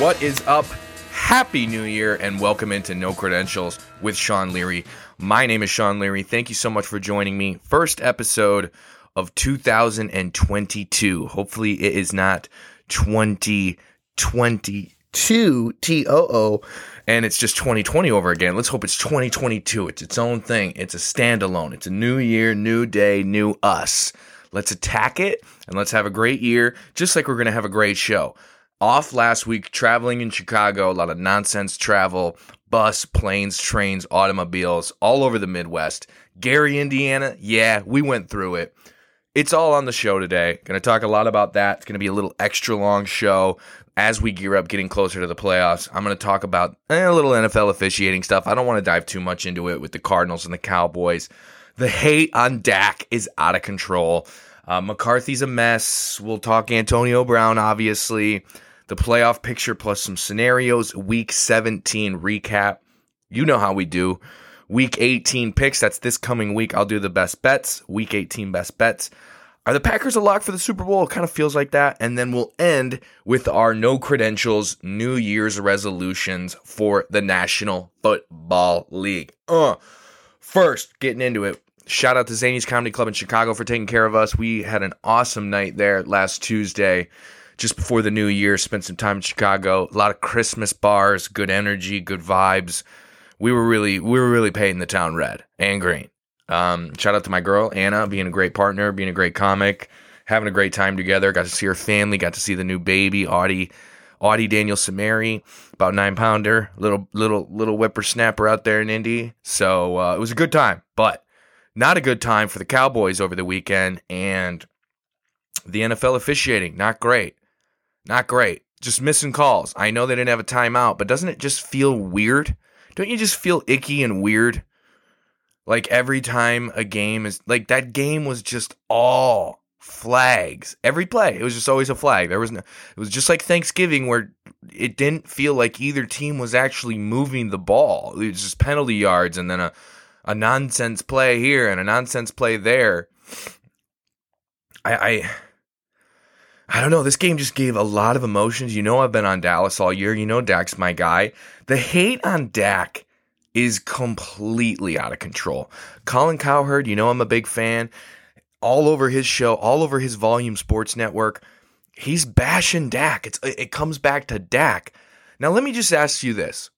What is up? Happy New Year and welcome into No Credentials with Sean Leary. My name is Sean Leary. Thank you so much for joining me. First episode of 2022. Hopefully, it is not 2022 T O O and it's just 2020 over again. Let's hope it's 2022. It's its own thing. It's a standalone. It's a new year, new day, new us. Let's attack it and let's have a great year, just like we're going to have a great show. Off last week, traveling in Chicago, a lot of nonsense travel, bus, planes, trains, automobiles, all over the Midwest. Gary, Indiana, yeah, we went through it. It's all on the show today. Going to talk a lot about that. It's going to be a little extra long show as we gear up getting closer to the playoffs. I'm going to talk about eh, a little NFL officiating stuff. I don't want to dive too much into it with the Cardinals and the Cowboys. The hate on Dak is out of control. Uh, McCarthy's a mess. We'll talk Antonio Brown, obviously. The playoff picture plus some scenarios. Week 17 recap. You know how we do. Week 18 picks. That's this coming week. I'll do the best bets. Week 18 best bets. Are the Packers a lock for the Super Bowl? It kind of feels like that. And then we'll end with our no credentials New Year's resolutions for the National Football League. Uh, first, getting into it. Shout out to Zanies Comedy Club in Chicago for taking care of us. We had an awesome night there last Tuesday, just before the new year. Spent some time in Chicago. A lot of Christmas bars, good energy, good vibes. We were really, we were really painting the town red and green. Um, shout out to my girl Anna, being a great partner, being a great comic, having a great time together. Got to see her family, got to see the new baby, Audie, Audie Daniel Samari, about nine pounder, little little little whippersnapper out there in Indy. So uh, it was a good time, but not a good time for the Cowboys over the weekend and the NFL officiating. Not great, not great. Just missing calls. I know they didn't have a timeout, but doesn't it just feel weird? Don't you just feel icky and weird? Like every time a game is like that game was just all flags. Every play, it was just always a flag. There was no, it was just like Thanksgiving where it didn't feel like either team was actually moving the ball. It was just penalty yards and then a a nonsense play here and a nonsense play there. I I I don't know. This game just gave a lot of emotions. You know, I've been on Dallas all year. You know, Dak's my guy. The hate on Dak is completely out of control. Colin Cowherd, you know I'm a big fan. All over his show, all over his Volume Sports Network, he's bashing Dak. It's it comes back to Dak. Now let me just ask you this.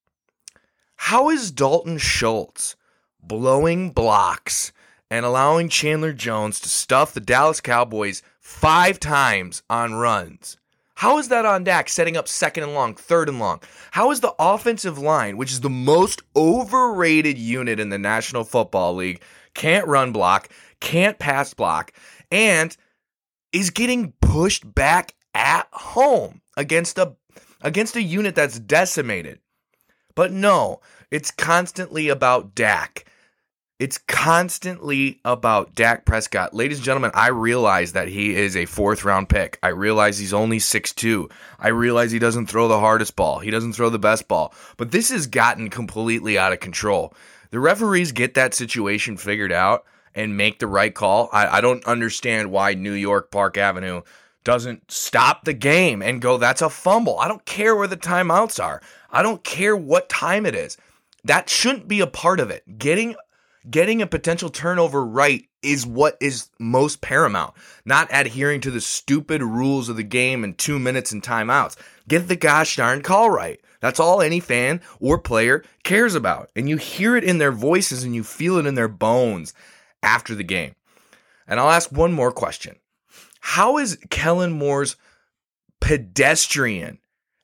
How is Dalton Schultz blowing blocks and allowing Chandler Jones to stuff the Dallas Cowboys five times on runs? How is that on Dak setting up second and long, third and long? How is the offensive line, which is the most overrated unit in the National Football League, can't run block, can't pass block, and is getting pushed back at home against a against a unit that's decimated? But no, it's constantly about Dak. It's constantly about Dak Prescott. Ladies and gentlemen, I realize that he is a fourth round pick. I realize he's only 6'2. I realize he doesn't throw the hardest ball. He doesn't throw the best ball. But this has gotten completely out of control. The referees get that situation figured out and make the right call. I, I don't understand why New York Park Avenue doesn't stop the game and go, that's a fumble. I don't care where the timeouts are. I don't care what time it is. That shouldn't be a part of it. Getting getting a potential turnover right is what is most paramount, not adhering to the stupid rules of the game and two minutes and timeouts. Get the gosh darn call right. That's all any fan or player cares about. And you hear it in their voices and you feel it in their bones after the game. And I'll ask one more question How is Kellen Moore's pedestrian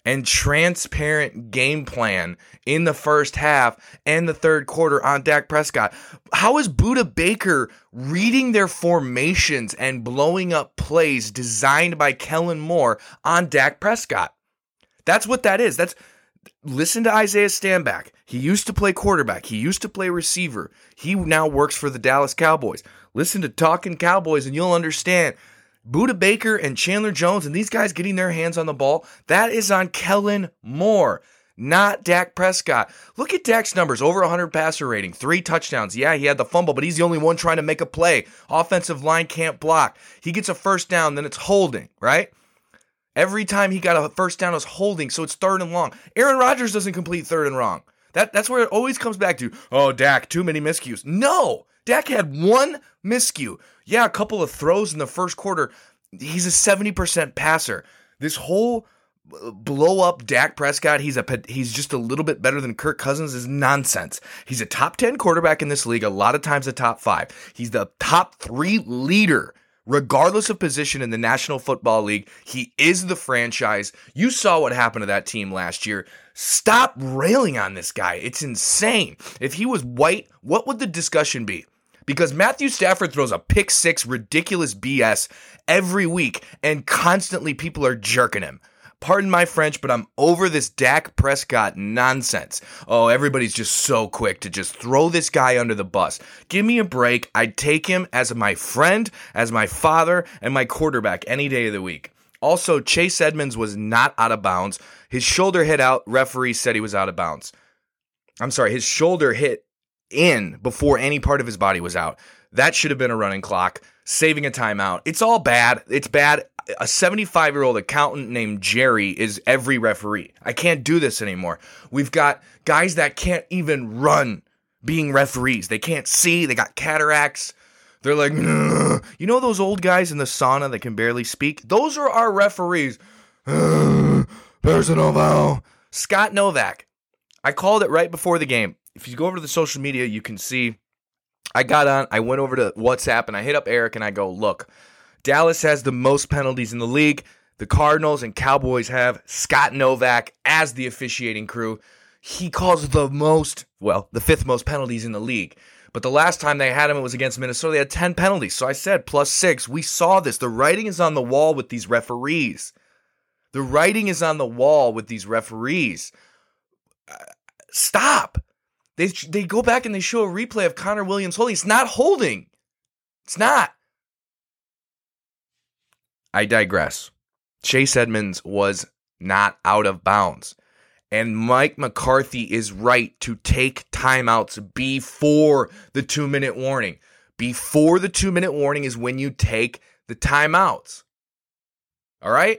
and transparent game plan in the first half and the third quarter on Dak Prescott. How is Budda Baker reading their formations and blowing up plays designed by Kellen Moore on Dak Prescott? That's what that is. That's listen to Isaiah Stanback. He used to play quarterback. He used to play receiver. He now works for the Dallas Cowboys. Listen to Talking Cowboys and you'll understand Budda Baker and Chandler Jones and these guys getting their hands on the ball, that is on Kellen Moore, not Dak Prescott. Look at Dak's numbers over 100 passer rating, three touchdowns. Yeah, he had the fumble, but he's the only one trying to make a play. Offensive line can't block. He gets a first down, then it's holding, right? Every time he got a first down, it was holding, so it's third and long. Aaron Rodgers doesn't complete third and wrong. That, that's where it always comes back to. Oh, Dak, too many miscues. No, Dak had one miscue. Yeah, a couple of throws in the first quarter. He's a 70% passer. This whole blow up Dak Prescott, he's a he's just a little bit better than Kirk Cousins is nonsense. He's a top 10 quarterback in this league, a lot of times a top 5. He's the top 3 leader regardless of position in the National Football League. He is the franchise. You saw what happened to that team last year. Stop railing on this guy. It's insane. If he was white, what would the discussion be? Because Matthew Stafford throws a pick six ridiculous BS every week and constantly people are jerking him. Pardon my French, but I'm over this Dak Prescott nonsense. Oh, everybody's just so quick to just throw this guy under the bus. Give me a break. I'd take him as my friend, as my father, and my quarterback any day of the week. Also, Chase Edmonds was not out of bounds. His shoulder hit out. Referee said he was out of bounds. I'm sorry, his shoulder hit in before any part of his body was out. That should have been a running clock, saving a timeout. It's all bad. It's bad a 75 year old accountant named Jerry is every referee. I can't do this anymore. We've got guys that can't even run being referees. They can't see, they got cataracts. They're like, Ugh. you know those old guys in the sauna that can barely speak? Those are our referees. Personal foul. Scott Novak. I called it right before the game. If you go over to the social media, you can see I got on, I went over to WhatsApp and I hit up Eric and I go, look, Dallas has the most penalties in the league. The Cardinals and Cowboys have Scott Novak as the officiating crew. He calls the most, well, the fifth most penalties in the league. But the last time they had him, it was against Minnesota. They had 10 penalties. So I said plus six. We saw this. The writing is on the wall with these referees. The writing is on the wall with these referees. Uh, stop. They, they go back and they show a replay of Connor Williams holding. It's not holding. It's not. I digress. Chase Edmonds was not out of bounds. And Mike McCarthy is right to take timeouts before the two minute warning. Before the two minute warning is when you take the timeouts. All right?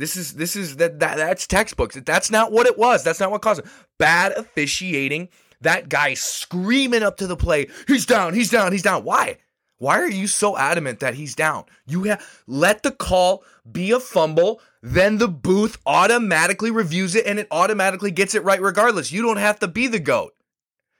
This is this is that, that that's textbooks. That's not what it was. That's not what caused it. Bad officiating. That guy screaming up to the play. He's down. He's down. He's down. Why? Why are you so adamant that he's down? You have let the call be a fumble, then the booth automatically reviews it and it automatically gets it right regardless. You don't have to be the goat.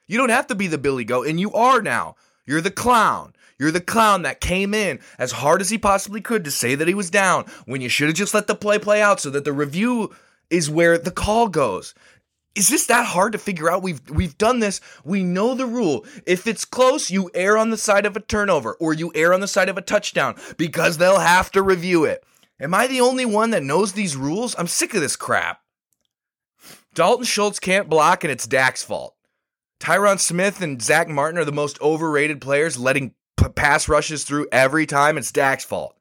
You don't have to be the Billy Goat, and you are now. You're the clown. You're the clown that came in as hard as he possibly could to say that he was down when you should have just let the play play out so that the review is where the call goes. Is this that hard to figure out? We've we've done this. We know the rule. If it's close, you err on the side of a turnover or you err on the side of a touchdown because they'll have to review it. Am I the only one that knows these rules? I'm sick of this crap. Dalton Schultz can't block and it's Dak's fault. Tyron Smith and Zack Martin are the most overrated players, letting p- pass rushes through every time. It's Dak's fault.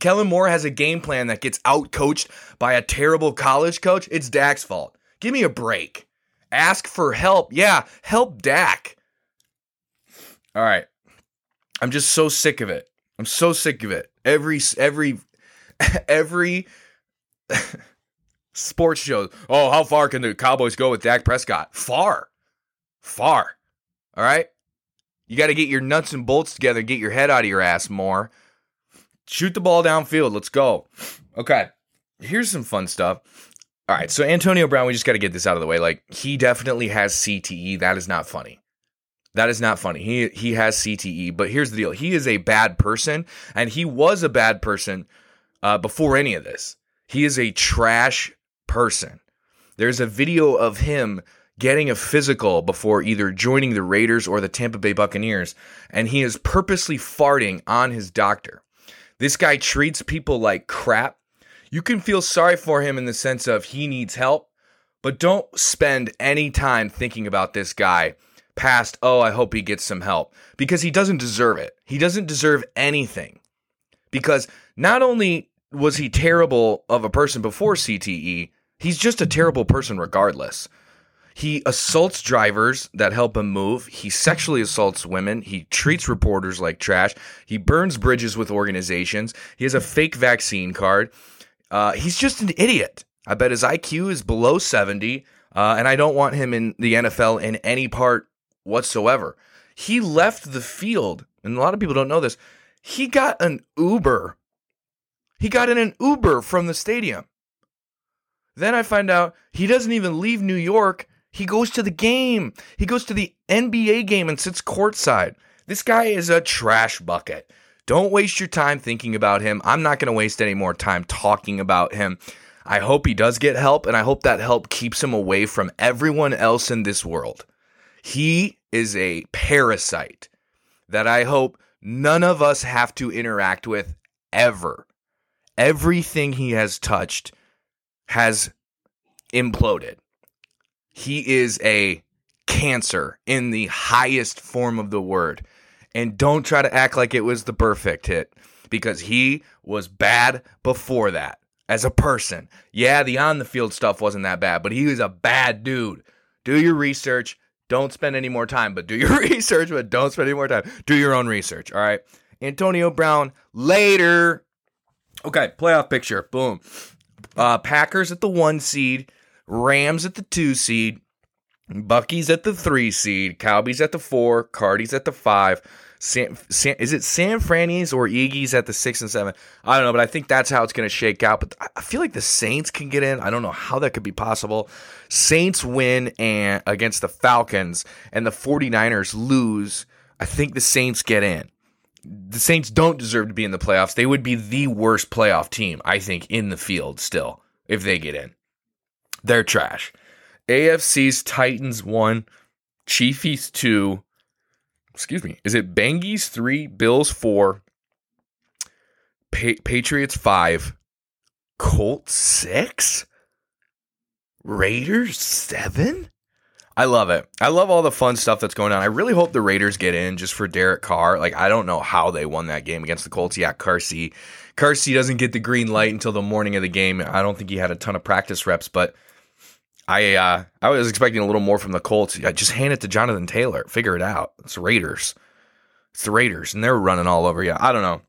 Kellen Moore has a game plan that gets out coached by a terrible college coach. It's Dak's fault. Give me a break. Ask for help. Yeah, help Dak. All right. I'm just so sick of it. I'm so sick of it. Every every every sports show. Oh, how far can the Cowboys go with Dak Prescott? Far. Far. All right? You got to get your nuts and bolts together, get your head out of your ass more. Shoot the ball downfield. Let's go. Okay. Here's some fun stuff. All right, so Antonio Brown, we just got to get this out of the way. Like he definitely has CTE. That is not funny. That is not funny. He he has CTE, but here's the deal. He is a bad person, and he was a bad person uh, before any of this. He is a trash person. There's a video of him getting a physical before either joining the Raiders or the Tampa Bay Buccaneers, and he is purposely farting on his doctor. This guy treats people like crap you can feel sorry for him in the sense of he needs help, but don't spend any time thinking about this guy past, oh, I hope he gets some help, because he doesn't deserve it. He doesn't deserve anything. Because not only was he terrible of a person before CTE, he's just a terrible person regardless. He assaults drivers that help him move. He sexually assaults women. He treats reporters like trash. He burns bridges with organizations. He has a fake vaccine card. Uh, he's just an idiot. I bet his IQ is below 70, uh, and I don't want him in the NFL in any part whatsoever. He left the field, and a lot of people don't know this. He got an Uber. He got in an Uber from the stadium. Then I find out he doesn't even leave New York. He goes to the game. He goes to the NBA game and sits courtside. This guy is a trash bucket. Don't waste your time thinking about him. I'm not going to waste any more time talking about him. I hope he does get help, and I hope that help keeps him away from everyone else in this world. He is a parasite that I hope none of us have to interact with ever. Everything he has touched has imploded. He is a cancer in the highest form of the word. And don't try to act like it was the perfect hit because he was bad before that as a person. Yeah, the on the field stuff wasn't that bad, but he was a bad dude. Do your research. Don't spend any more time, but do your research, but don't spend any more time. Do your own research. All right. Antonio Brown later. Okay, playoff picture. Boom. Uh, Packers at the one seed, Rams at the two seed, Bucky's at the three seed, Cowboys at the four, Cardi's at the five. San, San, is it San Franny's or Iggy's at the six and seven? I don't know, but I think that's how it's going to shake out. But I feel like the Saints can get in. I don't know how that could be possible. Saints win and against the Falcons, and the 49ers lose. I think the Saints get in. The Saints don't deserve to be in the playoffs. They would be the worst playoff team, I think, in the field still if they get in. They're trash. AFC's Titans one, Chiefs two. Excuse me. Is it Bangies three, Bills four, pa- Patriots five, Colts six, Raiders seven? I love it. I love all the fun stuff that's going on. I really hope the Raiders get in just for Derek Carr. Like I don't know how they won that game against the Colts. Yeah, Carsey. Carsey doesn't get the green light until the morning of the game. I don't think he had a ton of practice reps, but I uh, I was expecting a little more from the Colts. Just hand it to Jonathan Taylor. Figure it out. It's Raiders. It's the Raiders, and they're running all over you. I don't know.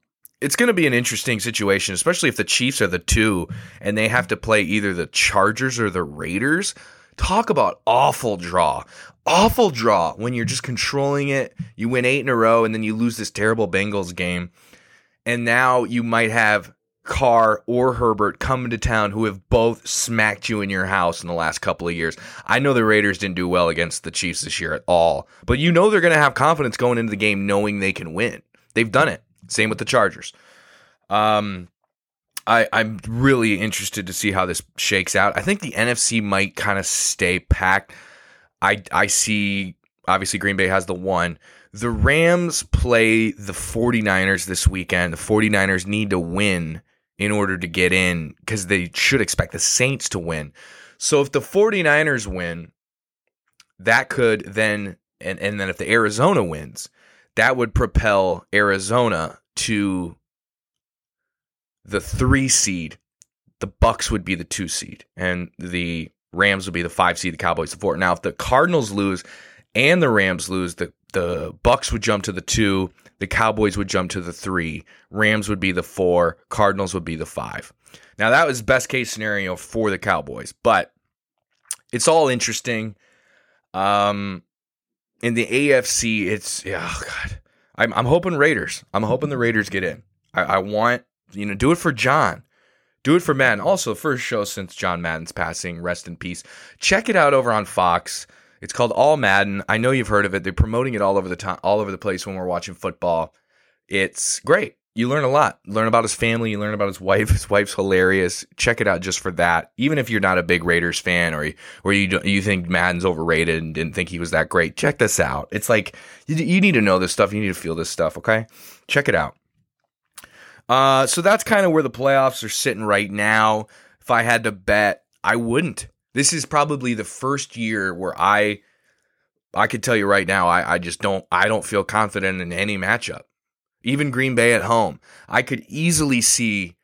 It's going to be an interesting situation, especially if the Chiefs are the two and they have to play either the Chargers or the Raiders. Talk about awful draw. Awful draw when you're just controlling it. You win eight in a row and then you lose this terrible Bengals game. And now you might have Carr or Herbert coming to town who have both smacked you in your house in the last couple of years. I know the Raiders didn't do well against the Chiefs this year at all, but you know they're going to have confidence going into the game knowing they can win. They've done it. Same with the Chargers. Um, I, I'm really interested to see how this shakes out. I think the NFC might kind of stay packed. I I see obviously Green Bay has the one. The Rams play the 49ers this weekend. The 49ers need to win in order to get in because they should expect the Saints to win. So if the 49ers win, that could then and, and then if the Arizona wins, that would propel Arizona to the three seed. The Bucks would be the two seed, and the Rams would be the five seed. The Cowboys the four. Now, if the Cardinals lose and the Rams lose, the the Bucks would jump to the two. The Cowboys would jump to the three. Rams would be the four. Cardinals would be the five. Now that was best case scenario for the Cowboys, but it's all interesting. Um, in the AFC, it's yeah, oh God. I'm I'm hoping Raiders. I'm hoping the Raiders get in. I, I want you know do it for John. Do it for Madden. Also, first show since John Madden's passing. Rest in peace. Check it out over on Fox. It's called All Madden. I know you've heard of it. They're promoting it all over the time, all over the place when we're watching football. It's great. You learn a lot. Learn about his family. You learn about his wife. His wife's hilarious. Check it out just for that. Even if you're not a big Raiders fan or or you you think Madden's overrated and didn't think he was that great, check this out. It's like you, you need to know this stuff. You need to feel this stuff. Okay, check it out. Uh, so that's kind of where the playoffs are sitting right now. If I had to bet, I wouldn't. This is probably the first year where I I could tell you right now, I, I just don't I don't feel confident in any matchup. Even Green Bay at home. I could easily see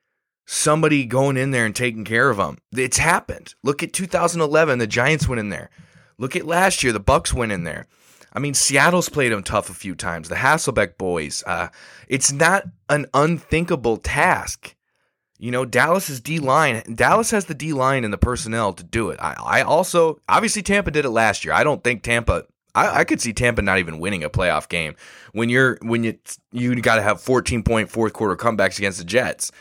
somebody going in there and taking care of them. It's happened. Look at 2011, the Giants went in there. Look at last year, the Bucks went in there. I mean, Seattle's played them tough a few times. The Hasselbeck boys. Uh, it's not an unthinkable task. You know, Dallas's D line, Dallas has the D line and the personnel to do it. I, I also, obviously, Tampa did it last year. I don't think Tampa, I, I could see Tampa not even winning a playoff game when you're, when you, you got to have 14 point fourth quarter comebacks against the Jets.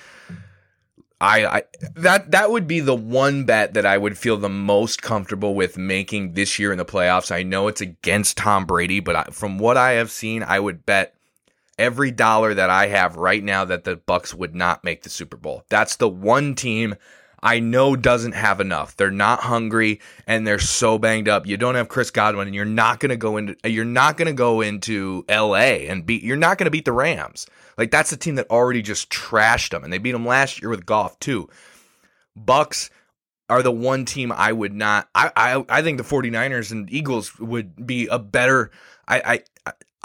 I, I that that would be the one bet that I would feel the most comfortable with making this year in the playoffs. I know it's against Tom Brady, but I, from what I have seen, I would bet every dollar that I have right now that the Bucks would not make the Super Bowl. That's the one team I know doesn't have enough. They're not hungry and they're so banged up. You don't have Chris Godwin and you're not going to go into you're not going to go into LA and beat you're not going to beat the Rams. Like that's a team that already just trashed them, and they beat them last year with Goff too. Bucks are the one team I would not. I I, I think the 49ers and Eagles would be a better. I, I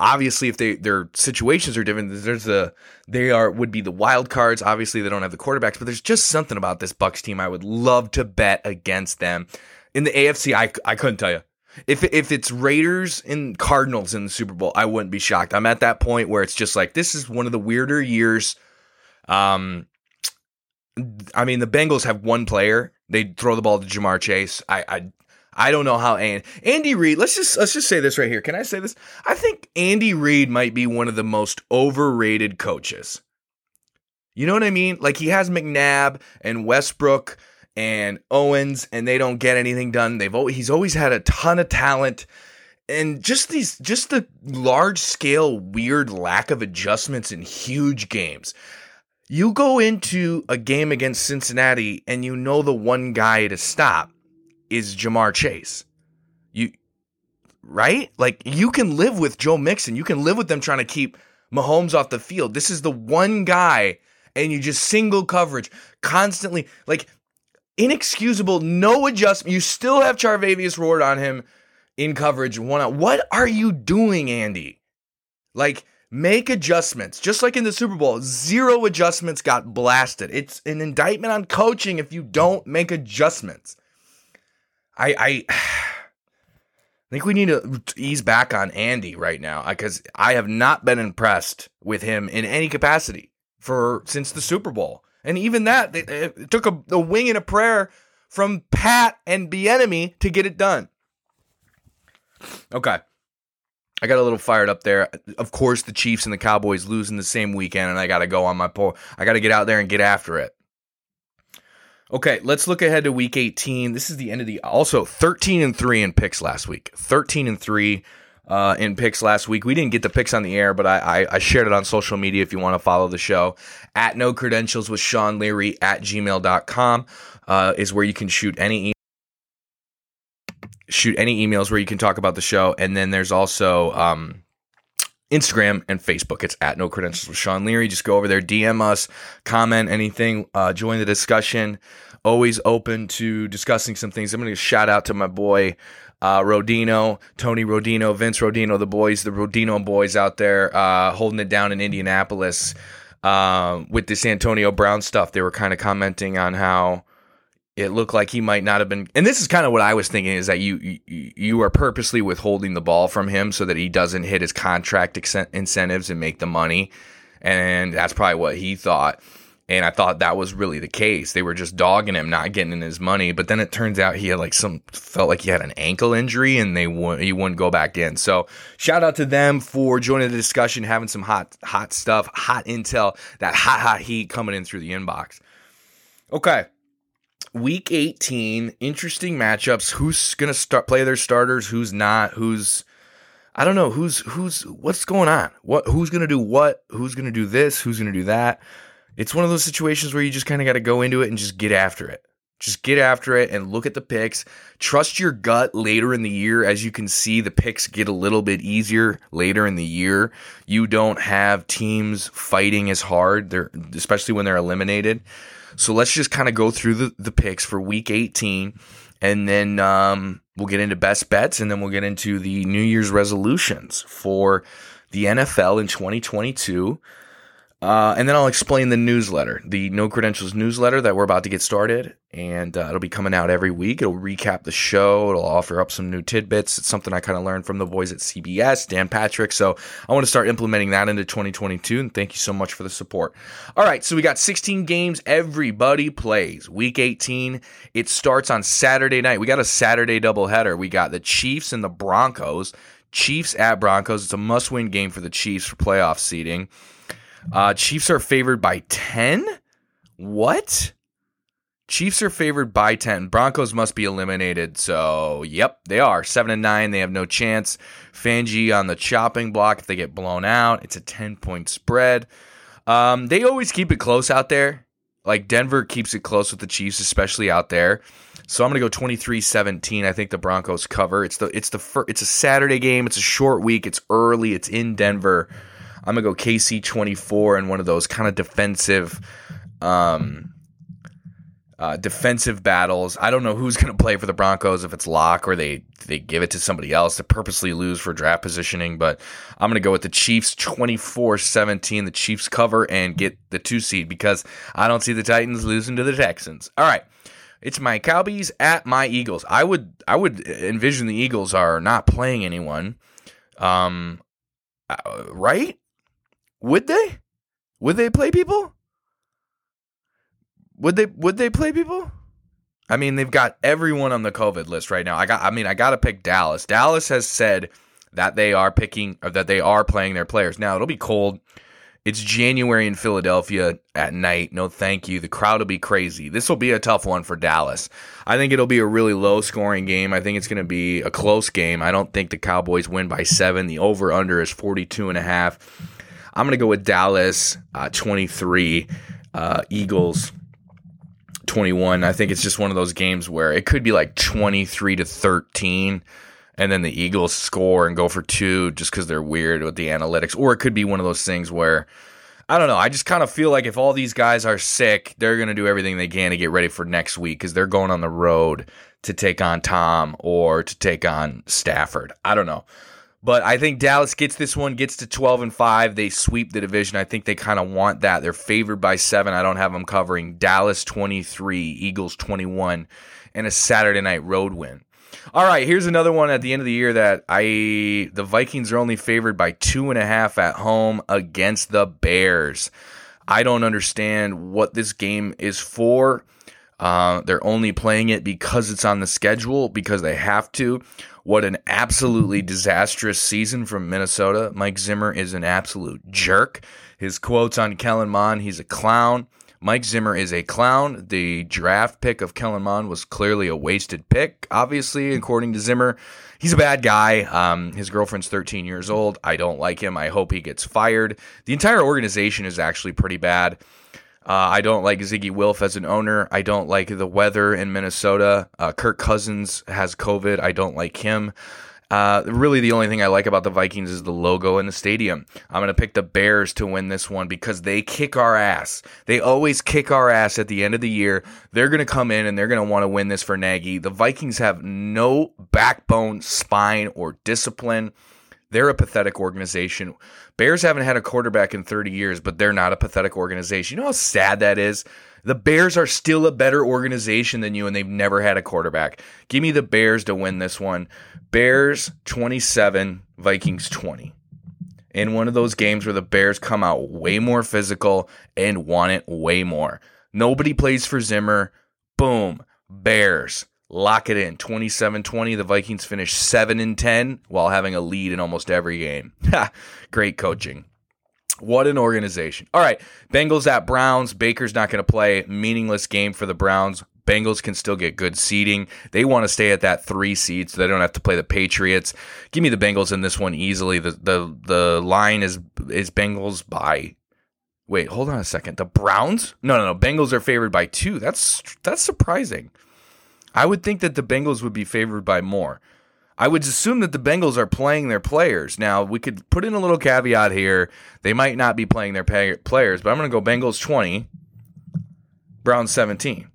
obviously if they their situations are different there's a they are would be the wild cards obviously they don't have the quarterbacks but there's just something about this bucks team i would love to bet against them in the afc i, I couldn't tell you if if it's Raiders and Cardinals in the Super Bowl, I wouldn't be shocked. I'm at that point where it's just like this is one of the weirder years. Um, I mean, the Bengals have one player. They throw the ball to Ja'Marr Chase. I I I don't know how and Andy Reid. Let's just let's just say this right here. Can I say this? I think Andy Reid might be one of the most overrated coaches. You know what I mean? Like he has McNabb and Westbrook and Owens, and they don't get anything done. They've always, he's always had a ton of talent, and just these just the large scale weird lack of adjustments in huge games. You go into a game against Cincinnati, and you know the one guy to stop is Ja'Marr Chase. You right? Like you can live with Joe Mixon. You can live with them trying to keep Mahomes off the field. This is the one guy and you just single coverage constantly. Like inexcusable, no adjustment. You still have Charvarius Ward on him in coverage one. What are you doing, Andy? Like, make adjustments. Just like in the Super Bowl, zero adjustments got blasted. It's an indictment on coaching if you don't make adjustments. I I, think we need to ease back on Andy right now uh, because I have not been impressed with him in any capacity for since the Super Bowl. And even that, took a, a wing and a prayer from Pat and Bieniemy to get it done. Okay. I got a little fired up there. Of course, the Chiefs and the Cowboys losing the same weekend, and I got to go on my pole. I got to get out there and get after it. Okay, let's look ahead to week 18. This is the end of the also 13 and 3 in picks last week. 13 and 3 uh, in picks last week. We didn't get the picks on the air, but I, I, I shared it on social media if you want to follow the show. At no credentials with Sean Leary at gmail.com uh, is where you can shoot any email shoot any emails where you can talk about the show. And then there's also um, Instagram and Facebook. It's at No Credentials with Sean Leary. Just go over there, DM us, comment anything, uh, join the discussion. Always open to discussing some things. I'm going to shout out to my boy uh, Rodino, Tony Rodino, Vince Rodino, the boys, the Rodino boys out there uh, holding it down in Indianapolis uh, with this Antonio Brown stuff. They were kind of commenting on how it looked like he might not have been. And this is kind of what I was thinking is that you you, you are purposely withholding the ball from him so that he doesn't hit his contract incentives and make the money. And that's probably what he thought. And I thought that was really the case. They were just dogging him, not getting in his money. But then it turns out he had like some felt like he had an ankle injury, and they would he wouldn't go back in. So shout out to them for joining the discussion, having some hot hot stuff, hot intel, that hot hot heat coming in through the inbox. Okay, week 18, interesting matchups. Who's gonna start play their starters? Who's not? Who's I don't know who's who's what's going on. What who's gonna do what? Who's gonna do this? Who's gonna do that? It's one of those situations where you just kind of got to go into it and just get after it. Just get after it and look at the picks. Trust your gut later in the year. As you can see, the picks get a little bit easier later in the year. You don't have teams fighting as hard, they're, especially when they're eliminated. So let's just kind of go through the, the picks for week 18 and then um, we'll get into best bets and then we'll get into the New Year's resolutions for the NFL in 2022. Uh, and then I'll explain the newsletter, the No Credentials newsletter that we're about to get started. And uh, it'll be coming out every week. It'll recap the show. It'll offer up some new tidbits. It's something I kind of learned from the boys at CBS, Dan Patrick. So I want to start implementing that into 2022. And thank you so much for the support. All right. So we got 16 games. Everybody plays. Week 18. It starts on Saturday night. We got a Saturday doubleheader. We got the Chiefs and the Broncos. Chiefs at Broncos. It's a must win game for the Chiefs for playoff seeding. Uh, Chiefs are favored by 10? What? Chiefs are favored by 10. Broncos must be eliminated. So, yep, they are. 7 and 9. They have no chance. Fangio on the chopping block if they get blown out. It's a 10 point spread. Um, they always keep it close out there. Like Denver keeps it close with the Chiefs, especially out there. So I'm going to go 23-17. I think the Broncos cover. It's the it's the fir- it's a Saturday game. It's a short week. It's early. It's in Denver. I'm gonna go KC 24 in one of those kind of defensive, um, uh, defensive battles. I don't know who's gonna play for the Broncos if it's Lock or they they give it to somebody else to purposely lose for draft positioning. But I'm gonna go with the Chiefs 24-17. The Chiefs cover and get the two seed because I don't see the Titans losing to the Texans. All right. It's my Cowboys at my Eagles. I would I would envision the Eagles are not playing anyone. Um, uh, right? Would they? Would they play people? Would they would they play people? I mean, they've got everyone on the COVID list right now. I got I mean, I got to pick Dallas. Dallas has said that they are picking or that they are playing their players. Now, it'll be cold. It's January in Philadelphia at night. No, thank you. The crowd will be crazy. This will be a tough one for Dallas. I think it'll be a really low scoring game. I think it's going to be a close game. I don't think the Cowboys win by seven. The over under is 42 and a half. I'm going to go with Dallas uh, 23, uh, Eagles 21. I think it's just one of those games where it could be like 23 to 13 and then the Eagles score and go for two just because they're weird with the analytics. Or it could be one of those things where I don't know. I just kind of feel like if all these guys are sick, they're going to do everything they can to get ready for next week because they're going on the road to take on Tom or to take on Stafford. I don't know. But I think Dallas gets this one, gets to 12 and 5. They sweep the division. I think they kind of want that. They're favored by seven. I don't have them covering. Dallas 23, Eagles 21, and a Saturday night road win. All right, here's another one at the end of the year that I the Vikings are only favored by two and a half at home against the Bears. I don't understand what this game is for. Uh, they're only playing it because it's on the schedule because they have to. What an absolutely disastrous season from Minnesota. Mike Zimmer is an absolute jerk. His quotes on Kellen Mond, he's a clown. Mike Zimmer is a clown. The draft pick of Kellen Mond was clearly a wasted pick, obviously, according to Zimmer. He's a bad guy. Um, his girlfriend's 13 years old. I don't like him. I hope he gets fired. The entire organization is actually pretty bad. Uh, I don't like Zygi Wilf as an owner. I don't like the weather in Minnesota. Uh, Kirk Cousins has COVID. I don't like him. Uh, really, the only thing I like about the Vikings is the logo in the stadium. I'm going to pick the Bears to win this one because they kick our ass. They always kick our ass at the end of the year. They're going to come in and they're going to want to win this for Nagy. The Vikings have no backbone, spine, or discipline. They're a pathetic organization. Bears haven't had a quarterback in 30 years, but they're not a pathetic organization. You know how sad that is? The Bears are still a better organization than you, and they've never had a quarterback. Give me the Bears to win this one. Bears 27, Vikings 20. In one of those games where the Bears come out way more physical and want it way more. Nobody plays for Zimmer. Boom. Bears. Lock it in. 27-20. The Vikings finish 7 and 10 while having a lead in almost every game. Great coaching. What an organization. All right. Bengals at Browns. Baker's not going to play. Meaningless game for the Browns. Bengals can still get good seeding. They want to stay at that three seed so they don't have to play the Patriots. Give me the Bengals in this one easily. The the the line is is Bengals by Wait, hold on a second. The Browns? No, no, no. Bengals are favored by 2. That's that's surprising. I would think that the Bengals would be favored by more. I would assume that the Bengals are playing their players. Now, we could put in a little caveat here. They might not be playing their pay- players, but I'm going to go Bengals 20, Browns 17.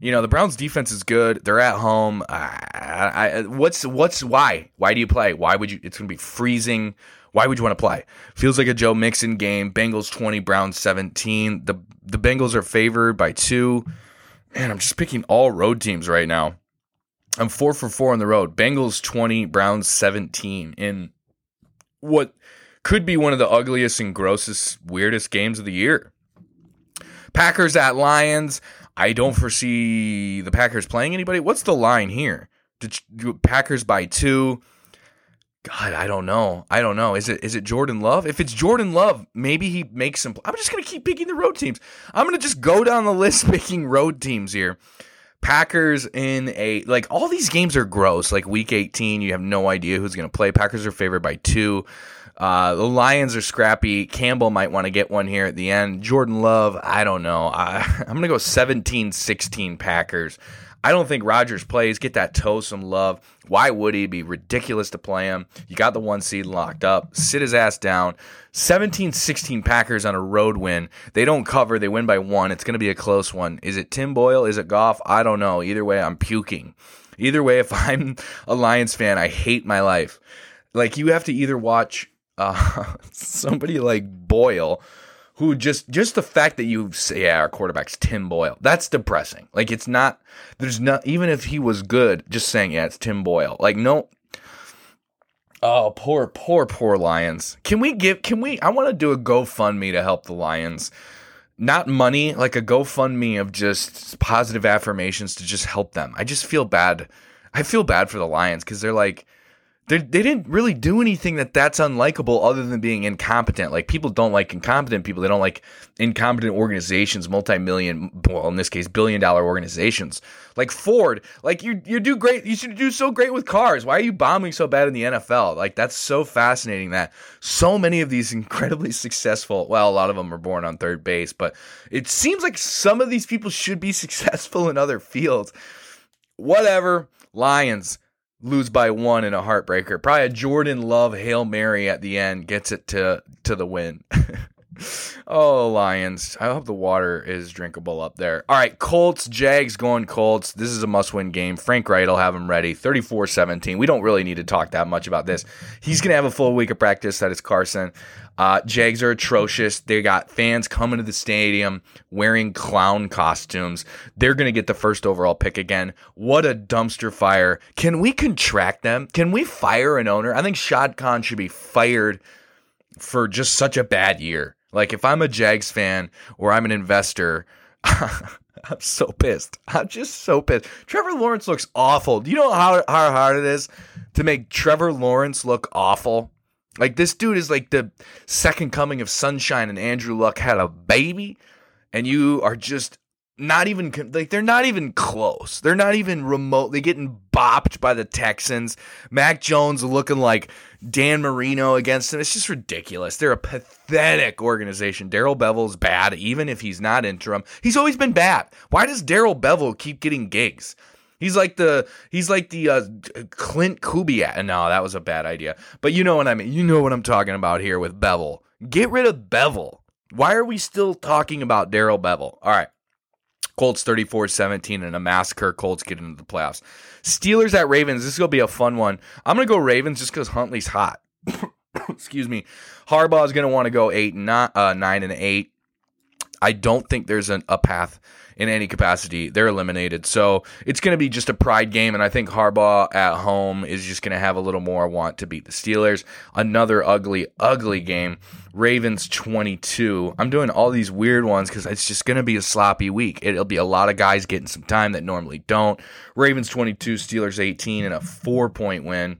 You know, the Browns defense is good. They're at home. I, I, what's what's why? Why do you play? Why would you it's going to be freezing Why would you want to play? Feels like a Joe Mixon game. Bengals 20, Browns 17. The the Bengals are favored by two. Man, I'm just picking all road teams right now. I'm four for four on the road. Bengals 20, Browns 17 in what could be one of the ugliest and grossest, weirdest games of the year. Packers at Lions. I don't foresee the Packers playing anybody. What's the line here? Did Packers by two? God, I don't know. I don't know. Is it is it Jordan Love? If it's Jordan Love, maybe he makes some. I'm just gonna keep picking the road teams. I'm gonna just go down the list picking road teams here. Packers in a like all these games are gross. Like week 18, you have no idea who's gonna play. Packers are favored by two. Uh, the Lions are scrappy. Campbell might want to get one here at the end. Jordan Love, I don't know. I, I'm to go 17 16 Packers. I don't think Rodgers plays. Get that toe some love. Why would he? Be ridiculous to play him. You got the one seed locked up. Sit his ass down. 17 16 Packers on a road win. They don't cover. They win by one. It's going to be a close one. Is it Tim Boyle? Is it Goff? I don't know. Either way, I'm puking. Either way, if I'm a Lions fan, I hate my life. Like, you have to either watch uh, somebody like Boyle who just just the fact that you say yeah our quarterback's Tim Boyle. That's depressing. Like it's not there's not even if he was good just saying yeah it's Tim Boyle. Like no oh poor poor poor Lions. Can we give can we I want to do a GoFundMe to help the Lions. Not money like a GoFundMe of just positive affirmations to just help them. I just feel bad. I feel bad for the Lions because they're like they, didn't really do anything that that's unlikable other than being incompetent. Like people don't like incompetent people. They don't like incompetent organizations, multi-million, well, in this case, billion-dollar organizations. Like Ford, like you you do great. You should do so great with cars. Why are you bombing so bad in the NFL? Like that's so fascinating that so many of these incredibly successful. Well, a lot of them are born on third base, but it seems like some of these people should be successful in other fields. Whatever. Lions lose by one in a heartbreaker. Probably a Jordan Love Hail Mary at the end gets it to to the win. oh, Lions. I hope the water is drinkable up there. All right, Colts, Jags going Colts. This is a must win game. Frank Reich will have him ready. 34 17. We don't really need to talk that much about this. He's going to have a full week of practice. That is Carson. Uh, Jags are atrocious. They got fans coming to the stadium wearing clown costumes. They're going to get the first overall pick again. What a dumpster fire. Can we contract them? Can we fire an owner? I think Shad Khan should be fired for just such a bad year. Like if I'm a Jags fan or I'm an investor, I'm so pissed. I'm just so pissed. Trevor Lawrence looks awful. Do you know how, how hard it is to make Trevor Lawrence look awful? Like this dude is like the second coming of sunshine and Andrew Luck had a baby and you are just not even like they're not even close. They're not even remotely getting bopped by the Texans. Mac Jones looking like Dan Marino against them. It's just ridiculous. They're a pathetic organization. Darrell Bevell's bad, even if he's not interim. He's always been bad. Why does Darrell Bevell keep getting gigs? He's like the he's like the uh, Klint Kubiak. No, that was a bad idea. But you know what I mean. You know what I'm talking about here with Bevell. Get rid of Bevell. Why are we still talking about Darrell Bevell? All right. Colts 34 17 and a massacre. Colts get into the playoffs. Steelers at Ravens. This is going to be a fun one. I'm going to go Ravens just because Huntley's hot. Excuse me. Harbaugh is going to want to go eight and not, uh, nine and eight. I don't think there's an, a path in any capacity. They're eliminated. So it's going to be just a pride game. And I think Harbaugh at home is just going to have a little more want to beat the Steelers. Another ugly, ugly game. Ravens 22. I'm doing all these weird ones because it's just going to be a sloppy week. It'll be a lot of guys getting some time that normally don't. Ravens 22, Steelers 18, and a four point win.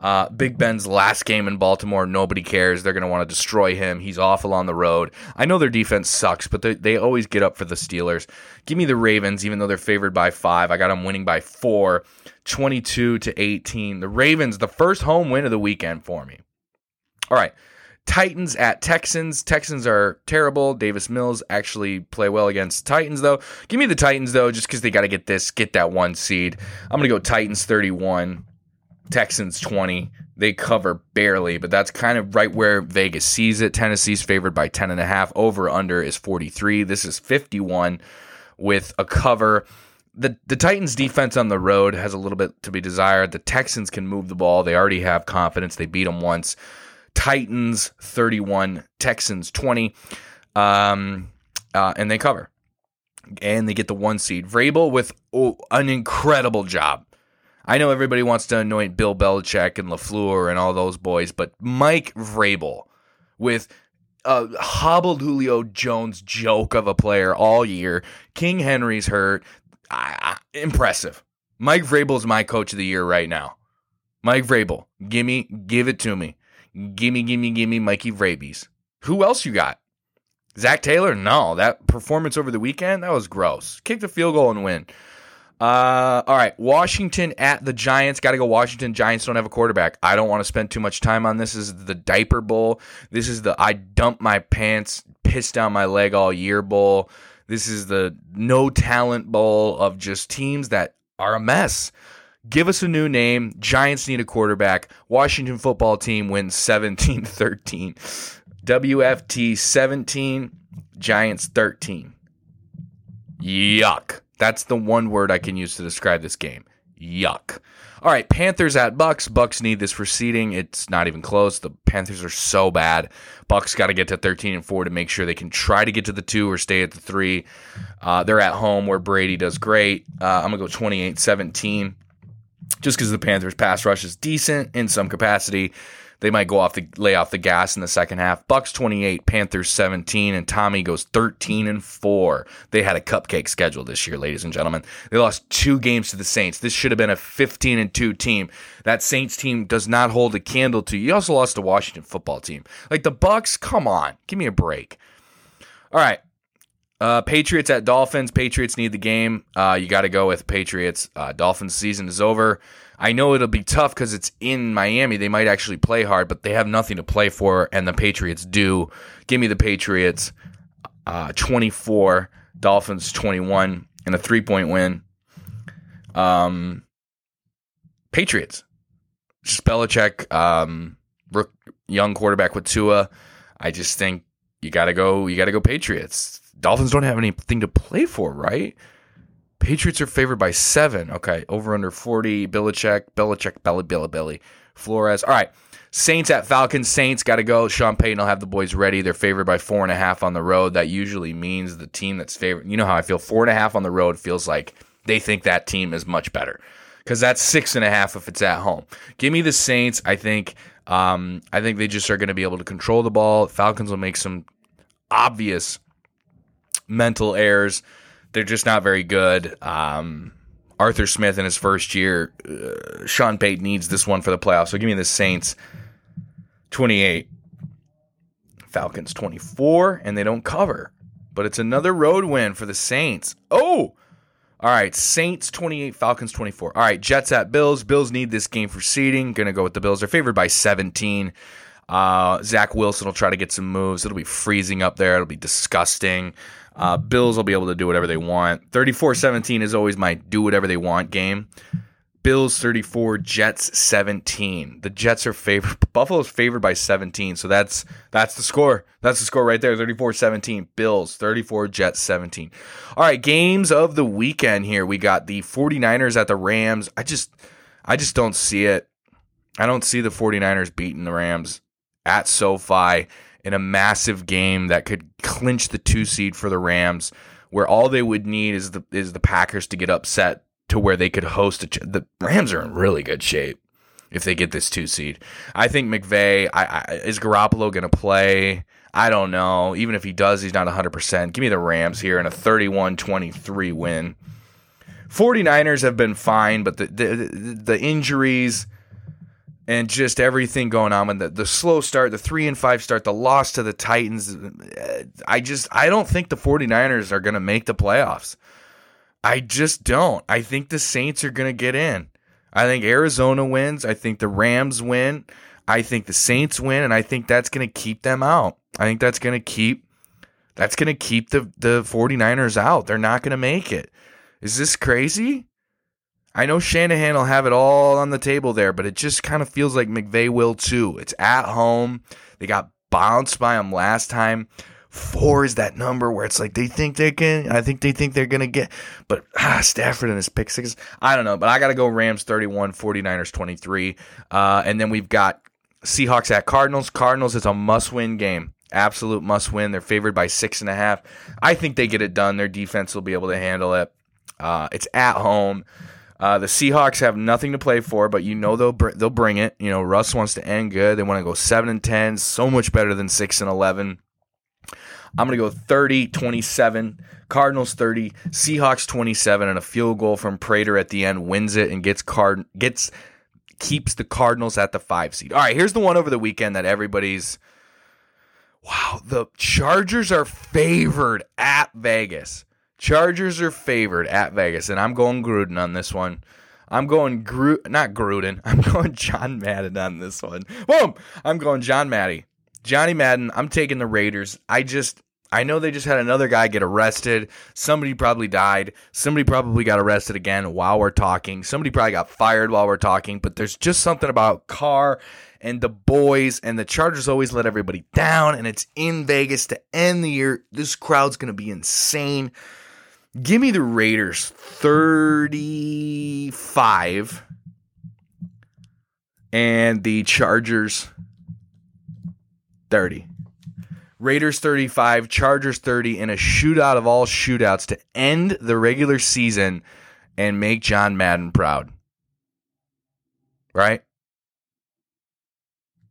Uh, Big Ben's last game in Baltimore, nobody cares. They're going to want to destroy him. He's awful on the road. I know their defense sucks, but they, they always get up for the Steelers. Give me the Ravens, even though they're favored by five. I got them winning by four, 22 to 18. The Ravens, the first home win of the weekend for me. All right. Titans at Texans. Texans are terrible. Davis Mills actually play well against Titans though. Give me the Titans though, just because they got to get this, get that one seed. I'm gonna go Titans 31. Texans 20. They cover barely, but that's kind of right where Vegas sees it. Tennessee's favored by 10 and a half. Over under is 43. This is 51 with a cover. The the Titans defense on the road has a little bit to be desired. The Texans can move the ball. They already have confidence. They beat them once. Titans 31, Texans 20. Um, uh, and they cover. And they get the one seed. Vrabel with oh, an incredible job. I know everybody wants to anoint Bill Belichick and LaFleur and all those boys, but Mike Vrabel with a hobbled Julio Jones joke of a player all year. King Henry's hurt. Impressive. Mike Vrabel is my coach of the year right now. Mike Vrabel, gimme, give it to me. Gimme, gimme, gimme Mikey Vrabies. Who else you got? Zac Taylor? No, that performance over the weekend, that was gross. Kick the field goal and win. Uh, all right, Washington at the Giants. Got to go. Washington Giants don't have a quarterback. I don't want to spend too much time on this. this. Is the diaper bowl? This is the I dump my pants, piss down my leg all year bowl. This is the no talent bowl of just teams that are a mess. Give us a new name. Giants need a quarterback. Washington football team wins 17 13. WFT 17, Giants 13. Yuck. That's the one word I can use to describe this game. Yuck. All right, Panthers at Bucks. Bucks need this for seeding. It's not even close. The Panthers are so bad. Bucks got to get to 13 and 4 to make sure they can try to get to the 2 or stay at the 3. Uh, they're at home where Brady does great. Uh, I'm going to go 28-17 just because the Panthers pass rush is decent in some capacity they might go off the lay off the gas in the second half. Bucks 28, Panthers 17, and Tommy goes 13 and 4. They had a cupcake schedule this year, ladies and gentlemen. They lost two games to the Saints. This should have been a 15 and 2 team. That Saints team does not hold a candle to. You also lost to Washington football team. Like the Bucks, come on. Give me a break. All right. Uh, Patriots at Dolphins. Patriots need the game. Uh, you got to go with Patriots. Uh, Dolphins season is over. I know it'll be tough because it's in Miami. They might actually play hard, but they have nothing to play for, and the Patriots do. Give me the Patriots uh, 24, Dolphins 21, and a three point win. Um, Patriots. Just Belichick, um, young quarterback with Tua. I just think you gotta go. You gotta go Patriots. Dolphins don't have anything to play for, right? Patriots are favored by seven. Okay, over under 40. Belichick, Belichick, Belly, Billy, Billy. Flores. All right. Saints at Falcons. Saints got to go. Sean Payton will have the boys ready. They're favored by four and a half on the road. That usually means the team that's favored. You know how I feel. Four and a half on the road feels like they think that team is much better because that's six and a half if it's at home. Give me the Saints. I think. Um, I think they just are going to be able to control the ball. Falcons will make some obvious mental errors they're just not very good. Um, Arthur Smith in his first year, uh, Sean Payton needs this one for the playoffs. So give me the Saints 28, Falcons 24, and they don't cover. But it's another road win for the Saints. Oh, all right, Saints 28, Falcons 24. All right, Jets at Bills. Bills need this game for seeding. Going to go with the Bills. They're favored by 17. Uh, Zach Wilson will try to get some moves. It'll be freezing up there. It'll be disgusting. Uh, Bills will be able to do whatever they want. 34 17 is always my do whatever they want game. Bills 34, Jets 17. The Jets are favored. Buffalo's favored by 17. So that's that's the score. That's the score right there. 34-17. Bills 34, Jets 17. All right, games of the weekend here. We got the 49ers at the Rams. I just I just don't see it. I don't see the 49ers beating the Rams at SoFi in a massive game that could clinch the two seed for the Rams, where all they would need is the is the Packers to get upset to where they could host a. Ch- the Rams are in really good shape if they get this two seed. I think McVay I, I, is Garoppolo going to play. I don't know. Even if he does, he's not 100%. Give me the Rams here in a 31 23 win. 49ers have been fine, but the, the, the injuries and just everything going on with the, the slow start, the three and five start, the loss to the Titans. Uh, I just I don't think the 49ers are going to make the playoffs. I just don't. I think the Saints are going to get in. I think Arizona wins. I think the Rams win. I think the Saints win, and I think that's going to keep them out. I think that's going to keep that's going to keep the the 49ers out. They're not going to make it. Is this crazy? I know Shanahan will have it all on the table there, but it just kind of feels like McVay will too. It's at home. They got bounced by him last time. Four is that number where it's like they think they can. I think they think they're going to get. But ah, Stafford and his pick six. I don't know. But I got to go Rams 31, 49ers 23. Uh, and then we've got Seahawks at Cardinals. Cardinals is a must win game. Absolute must win. They're favored by six and a half. I think they get it done. Their defense will be able to handle it. Uh, it's at home. Uh, the Seahawks have nothing to play for, but you know they'll br- they'll bring it. You know Russ wants to end good. They want to go seven and ten, so much better than six and eleven. I'm going to go 30 27. Cardinals 30, Seahawks 27, and a field goal from Prater at the end wins it and gets card gets keeps the Cardinals at the five seed. All right, here's the one over the weekend that everybody's wow. The Chargers are favored at Vegas. Chargers are favored at Vegas, and I'm going Gruden on this one. I'm going Gru not Gruden. I'm going John Madden on this one. Boom! I'm going John Maddie. Johnny Madden. I'm taking the Raiders. I just I know they just had another guy get arrested. Somebody probably died. Somebody probably got arrested again while we're talking. Somebody probably got fired while we're talking. But there's just something about Carr and the boys and the Chargers always let everybody down. And it's in Vegas to end the year. This crowd's to be insane. Give me the Raiders 35 and the Chargers 30. Raiders 35, Chargers 30 in a shootout of all shootouts to end the regular season and make John Madden proud. Right?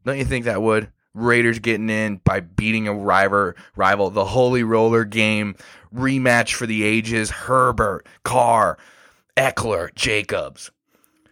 Don't you think that would? Raiders getting in by beating a rival, rival, the Holy Roller game rematch for the ages. Herbert, Carr, Ekeler, Jacobs,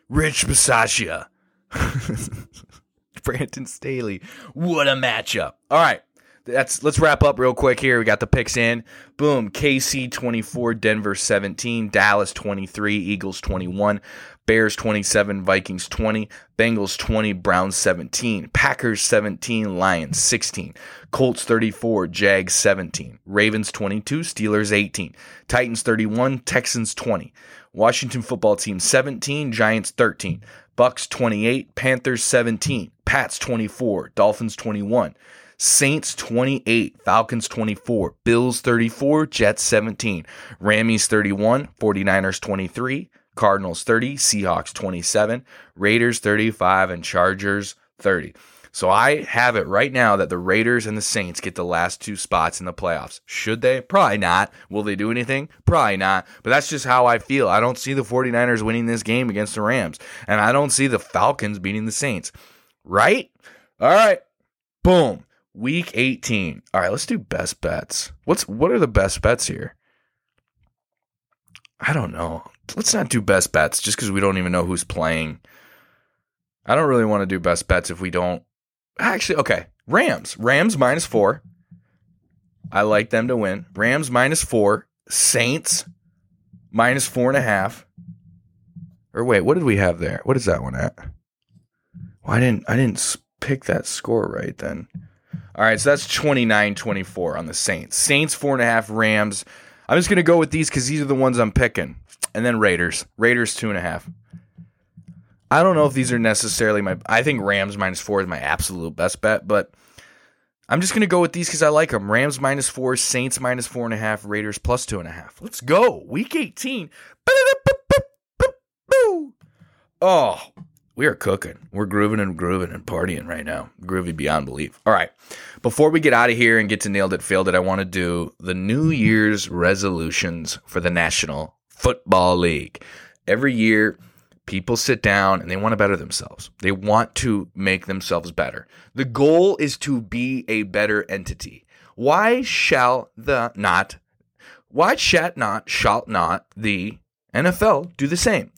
Rich Bisaccia, Brandon Staley. What a matchup! All right, that's let's wrap up real quick here. We got the picks in. Boom. KC 24, Denver 17, Dallas 23, Eagles 21, Bears 27, Vikings 20, Bengals 20, Browns 17, Packers 17, Lions 16, Colts 34, Jags 17, Ravens 22, Steelers 18, Titans 31, Texans 20, Washington football team 17, Giants 13, Bucks 28, Panthers 17, Pats 24, Dolphins 21. Saints 28, Falcons 24, Bills 34, Jets 17, Rammies 31, 49ers 23, Cardinals 30, Seahawks 27, Raiders 35, and Chargers 30. So I have it right now that the Raiders and the Saints get the last two spots in the playoffs. Should they? Probably not. Will they do anything? Probably not. But that's just how I feel. I don't see the 49ers winning this game against the Rams, and I don't see the Falcons beating the Saints. Right? All right. Boom. Week 18. All right, let's do best bets. What's what are the best bets here? I don't know. Let's not do best bets just because we don't even know who's playing. I don't really want to do best bets if we don't. Actually, okay. Rams. Rams minus four. I like them to win. Rams minus four. Saints minus four and a half. Or wait, what did we have there? What is that one at? Well, I didn't. I didn't pick that score right then. All right, so that's 29 24 on the Saints. Saints, four and a half, Rams. I'm just to go with these because these are the ones I'm picking. And then Raiders. Raiders, two and a half. I don't know if these are necessarily my. I think Rams minus four is my absolute best bet, but I'm just to go with these because I like them. Rams minus four, Saints minus four and a half, Raiders plus two and a half. Let's go. Week 18. Oh, we are cooking. We're grooving and grooving and partying right now. Groovy beyond belief. All right. Before we get out of here and get to nailed it, failed it, I want to do the New Year's resolutions for the National Football League. Every year, people sit down and they want to better themselves. They want to make themselves better. The goal is to be a better entity. Why shall the not, why shall not, shall not the NFL do the same?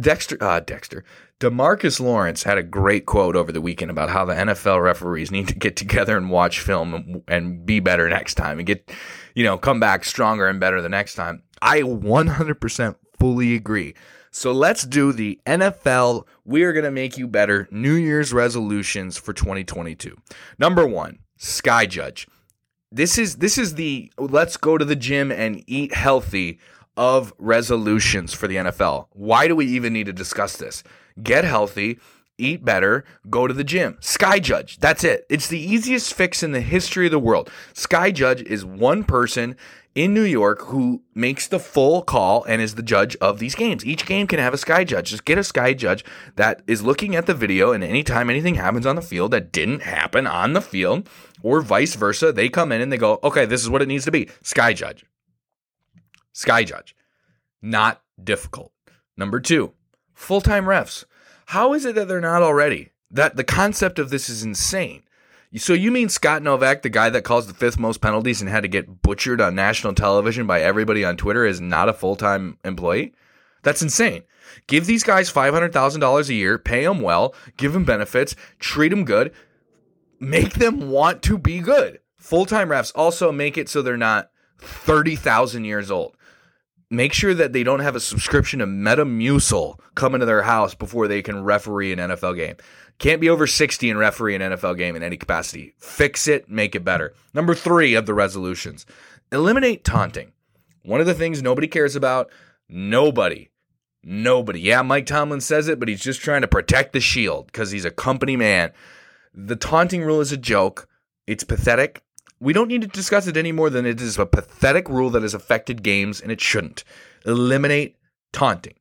Dexter, uh, Dexter, Demarcus Lawrence had a great quote over the weekend about how the NFL referees need to get together and watch film and, and be better next time and get, you know, come back stronger and better the next time. I 100% fully agree. So let's do the NFL. We are going to make you better New Year's resolutions for 2022. Number one, Sky Judge. This is this is the let's go to the gym and eat healthy of resolutions for the NFL. Why do we even need to discuss this? get healthy, eat better, go to the gym. Sky Judge, that's it. It's the easiest fix in the history of the world. Sky Judge is one person in New York who makes the full call and is the judge of these games. Each game can have a sky judge. Just get a sky judge that is looking at the video, and anytime anything happens on the field that didn't happen on the field, or vice versa, they come in and they go, okay, this is what it needs to be. Sky judge. Sky judge. Not difficult. Number two, full time refs. How is it that they're not already? That the concept of this is insane. So you mean Scott Novack, the guy that calls the fifth most penalties and had to get butchered on national television by everybody on Twitter, is not a full time employee? That's insane. Give these guys $500,000 a year, pay them well, give them benefits, treat them good, make them want to be good. Full time refs also make it so they're not 30,000 years old. Make sure that they don't have a subscription to Metamucil coming to their house before they can referee an NFL game. Can't be over 60 and referee an NFL game in any capacity. Fix it, make it better. Number three of the resolutions eliminate taunting. One of the things nobody cares about, nobody, nobody. Yeah, Mike Tomlin says it, but he's just trying to protect the shield because he's a company man. The taunting rule is a joke. It's pathetic. We don't need to discuss it any more than it is a pathetic rule that has affected games and it shouldn't. Eliminate taunting.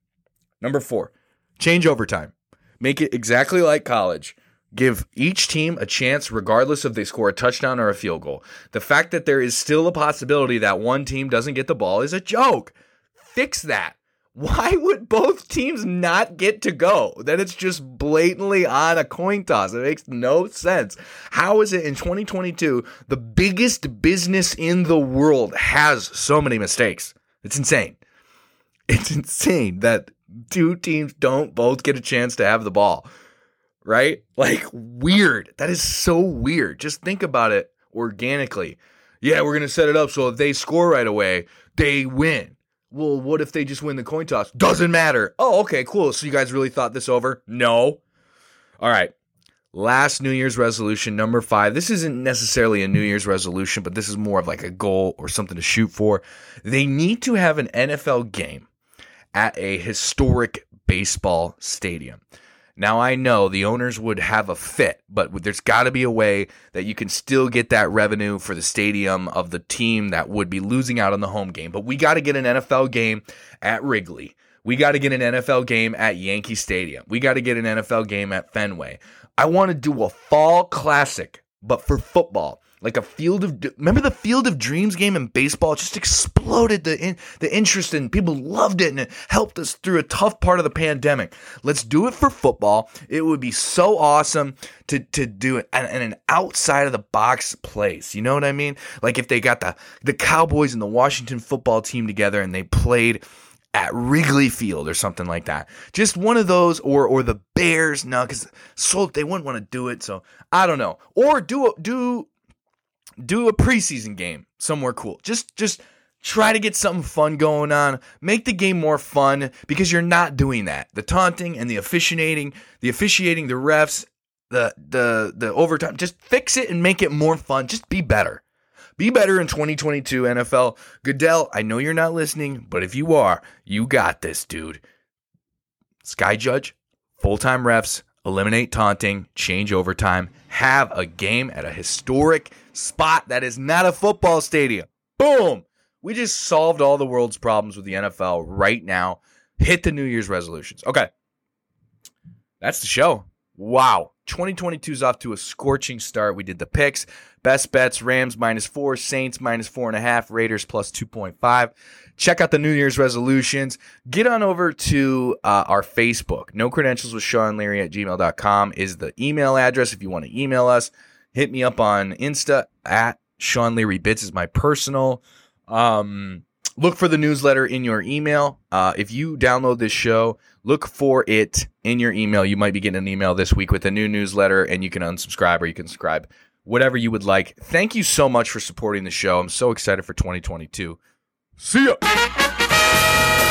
Number four, change overtime. Make it exactly like college. Give each team a chance, regardless if they score a touchdown or a field goal. The fact that there is still a possibility that one team doesn't get the ball is a joke. Fix that. Why would both teams not get to go? Then it's just blatantly on a coin toss. It makes no sense. How is it in 2022 the biggest business in the world has so many mistakes? It's insane. It's insane that two teams don't both get a chance to have the ball. Right? Like weird. That is so weird. Just think about it organically. Yeah, we're going to set it up so if they score right away, they win. Well, what if they just win the coin toss? Doesn't matter. Oh, okay, cool. So you guys really thought this over? No. All right. Last New Year's resolution, number five. This isn't necessarily a New Year's resolution, but this is more of like a goal or something to shoot for. They need to have an NFL game at a historic baseball stadium. Now, I know the owners would have a fit, but there's got to be a way that you can still get that revenue for the stadium of the team that would be losing out on the home game. But we got to get an NFL game at Wrigley. We got to get an NFL game at Yankee Stadium. We got to get an NFL game at Fenway. I want to do a fall classic, but for football like a field of remember the field of dreams game in baseball just exploded the in, the interest and people loved it and it helped us through a tough part of the pandemic let's do it for football it would be so awesome to to do it in, in an outside of the box place you know what i mean like if they got the the cowboys and the washington football team together and they played at Wrigley Field or something like that. Just one of those, or or the Bears. No, because so they wouldn't want to do it. So I don't know. Or do do do a preseason game somewhere cool. Just just try to get something fun going on. Make the game more fun because you're not doing that. The taunting and the officiating, the officiating, the refs, the the the overtime. Just fix it and make it more fun. Just be better. Be better in 2022 NFL. Goodell, I know you're not listening, but if you are, you got this, dude. Sky Judge, full-time refs, eliminate taunting, change overtime, have a game at a historic spot that is not a football stadium. Boom! We just solved all the world's problems with the NFL right now. Hit the New Year's resolutions. Okay. That's the show. Wow. 2022 is off to a scorching start. We did the picks. Best bets Rams minus four, Saints minus four and a half, Raiders plus 2.5. Check out the New Year's resolutions. Get on over to uh, our Facebook. No credentials with Sean Leary at gmail.com is the email address if you want to email us. Hit me up on Insta at Sean Leary Bits is my personal. Um, look for the newsletter in your email. Uh, if you download this show, look for it in your email. You might be getting an email this week with a new newsletter, and you can unsubscribe or you can subscribe, whatever you would like. Thank you so much for supporting the show. I'm so excited for 2022. See ya.